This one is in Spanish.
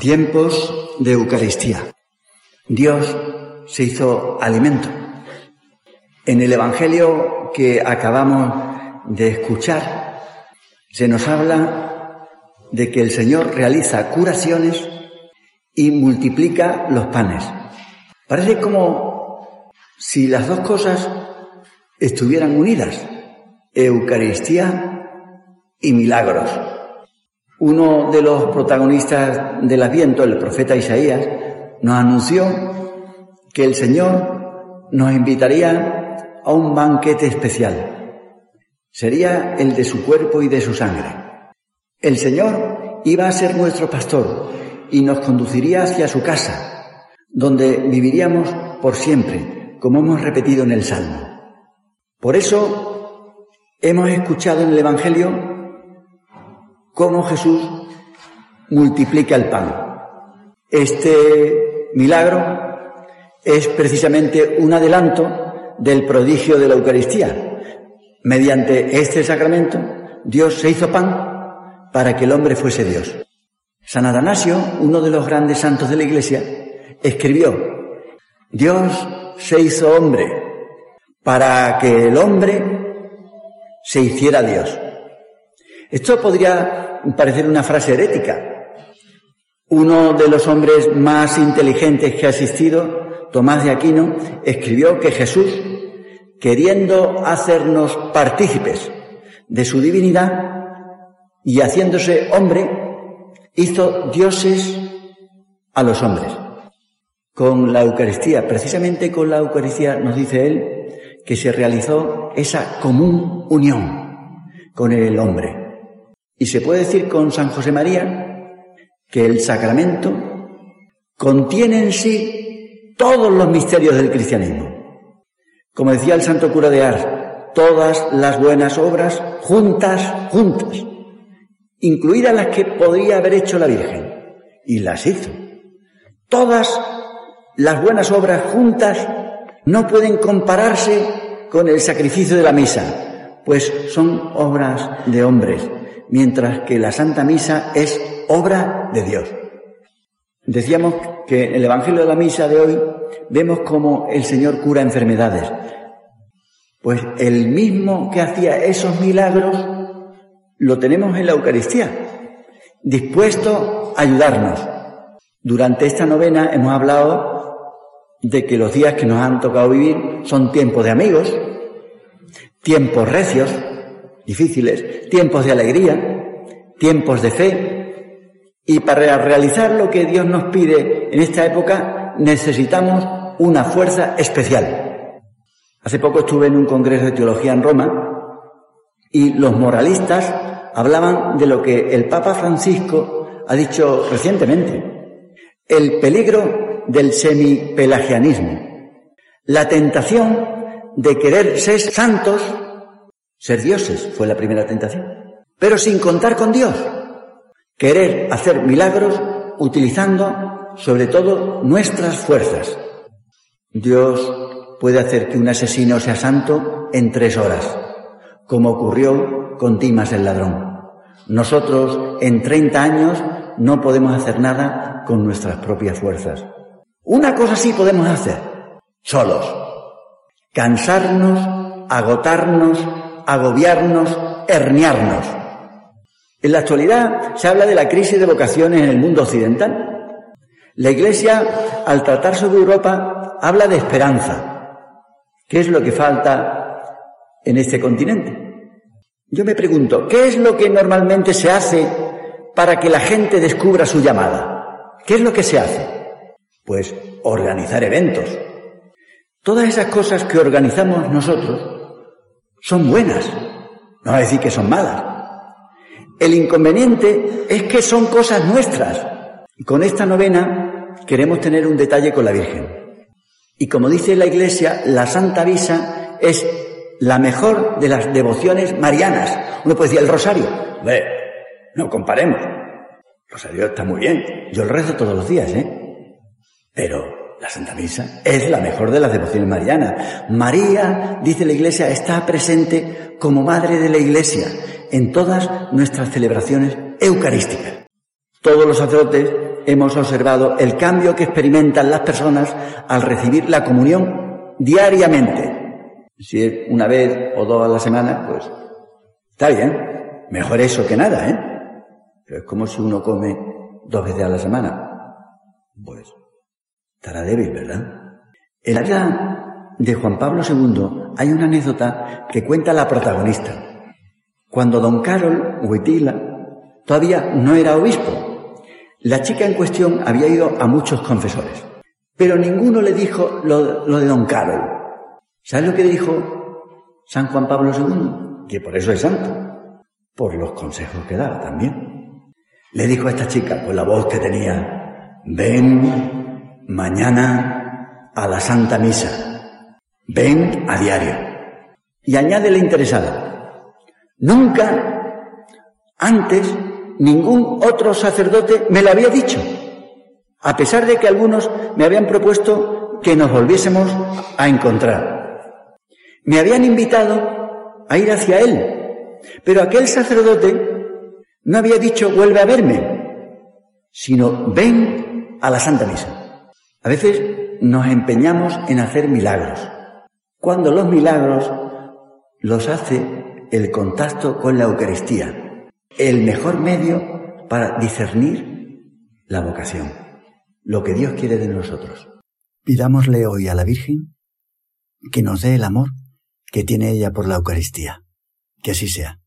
Tiempos de Eucaristía. Dios se hizo alimento. En el Evangelio que acabamos de escuchar, se nos habla de que el Señor realiza curaciones y multiplica los panes. Parece como si las dos cosas estuvieran unidas, Eucaristía y milagros. Uno de los protagonistas del Adviento, el profeta Isaías, nos anunció que el Señor nos invitaría a un banquete especial. Sería el de su cuerpo y de su sangre. El Señor iba a ser nuestro pastor y nos conduciría hacia su casa, donde viviríamos por siempre, como hemos repetido en el Salmo. Por eso hemos escuchado en el Evangelio cómo Jesús multiplica el pan. Este milagro es precisamente un adelanto del prodigio de la Eucaristía. Mediante este sacramento, Dios se hizo pan para que el hombre fuese Dios. San Atanasio, uno de los grandes santos de la Iglesia, escribió, Dios se hizo hombre para que el hombre se hiciera Dios. Esto podría parecer una frase herética. Uno de los hombres más inteligentes que ha existido, Tomás de Aquino, escribió que Jesús, queriendo hacernos partícipes de su divinidad y haciéndose hombre, hizo dioses a los hombres. Con la Eucaristía, precisamente con la Eucaristía nos dice él que se realizó esa común unión con el hombre. Y se puede decir con San José María que el sacramento contiene en sí todos los misterios del cristianismo. Como decía el santo cura de Ars, todas las buenas obras juntas, juntas, incluidas las que podría haber hecho la Virgen, y las hizo. Todas las buenas obras juntas no pueden compararse con el sacrificio de la misa, pues son obras de hombres, mientras que la Santa Misa es obra de Dios. Decíamos que en el Evangelio de la Misa de hoy vemos cómo el Señor cura enfermedades. Pues el mismo que hacía esos milagros lo tenemos en la Eucaristía, dispuesto a ayudarnos. Durante esta novena hemos hablado de que los días que nos han tocado vivir son tiempos de amigos, tiempos recios, difíciles, tiempos de alegría, tiempos de fe. Y para realizar lo que Dios nos pide en esta época necesitamos una fuerza especial. Hace poco estuve en un congreso de teología en Roma y los moralistas hablaban de lo que el Papa Francisco ha dicho recientemente, el peligro del semipelagianismo, la tentación de querer ser santos ser dioses fue la primera tentación. Pero sin contar con Dios. Querer hacer milagros utilizando sobre todo nuestras fuerzas. Dios puede hacer que un asesino sea santo en tres horas, como ocurrió con Timas el ladrón. Nosotros en 30 años no podemos hacer nada con nuestras propias fuerzas. Una cosa sí podemos hacer, solos. Cansarnos, agotarnos, agobiarnos, herniarnos. En la actualidad se habla de la crisis de vocaciones en el mundo occidental. La Iglesia, al tratar sobre Europa, habla de esperanza. ¿Qué es lo que falta en este continente? Yo me pregunto, ¿qué es lo que normalmente se hace para que la gente descubra su llamada? ¿Qué es lo que se hace? Pues organizar eventos. Todas esas cosas que organizamos nosotros son buenas, no va a decir que son malas. El inconveniente es que son cosas nuestras. Y con esta novena queremos tener un detalle con la Virgen. Y como dice la Iglesia, la Santa Visa es la mejor de las devociones marianas. Uno puede decir el rosario. Ve, no comparemos. El rosario está muy bien. Yo lo rezo todos los días, ¿eh? Pero la Santa Misa es la mejor de las devociones marianas. María, dice la Iglesia, está presente como Madre de la Iglesia en todas nuestras celebraciones eucarísticas. Todos los sacerdotes hemos observado el cambio que experimentan las personas al recibir la comunión diariamente. Si es una vez o dos a la semana, pues está bien. Mejor eso que nada, ¿eh? Pero es como si uno come dos veces a la semana. Pues estará débil, ¿verdad? En la vida de Juan Pablo II hay una anécdota que cuenta la protagonista. Cuando don Carol Huitila todavía no era obispo, la chica en cuestión había ido a muchos confesores, pero ninguno le dijo lo, de don Carol. ¿Sabes lo que dijo San Juan Pablo II? Que por eso es santo, por los consejos que daba también. Le dijo a esta chica, con la voz que tenía, ven mañana a la Santa Misa, ven a diario. Y añade la interesada, nunca antes ningún otro sacerdote me lo había dicho, a pesar de que algunos me habían propuesto que nos volviésemos a encontrar. Me habían invitado a ir hacia él, pero aquel sacerdote no había dicho vuelve a verme, sino ven a la Santa Misa. A veces nos empeñamos en hacer milagros, cuando los milagros los hace el contacto con la Eucaristía el mejor medio para discernir la vocación, lo que Dios quiere de nosotros. Pidámosle hoy a la Virgen que nos dé el amor que tiene ella por la Eucaristía. Que así sea.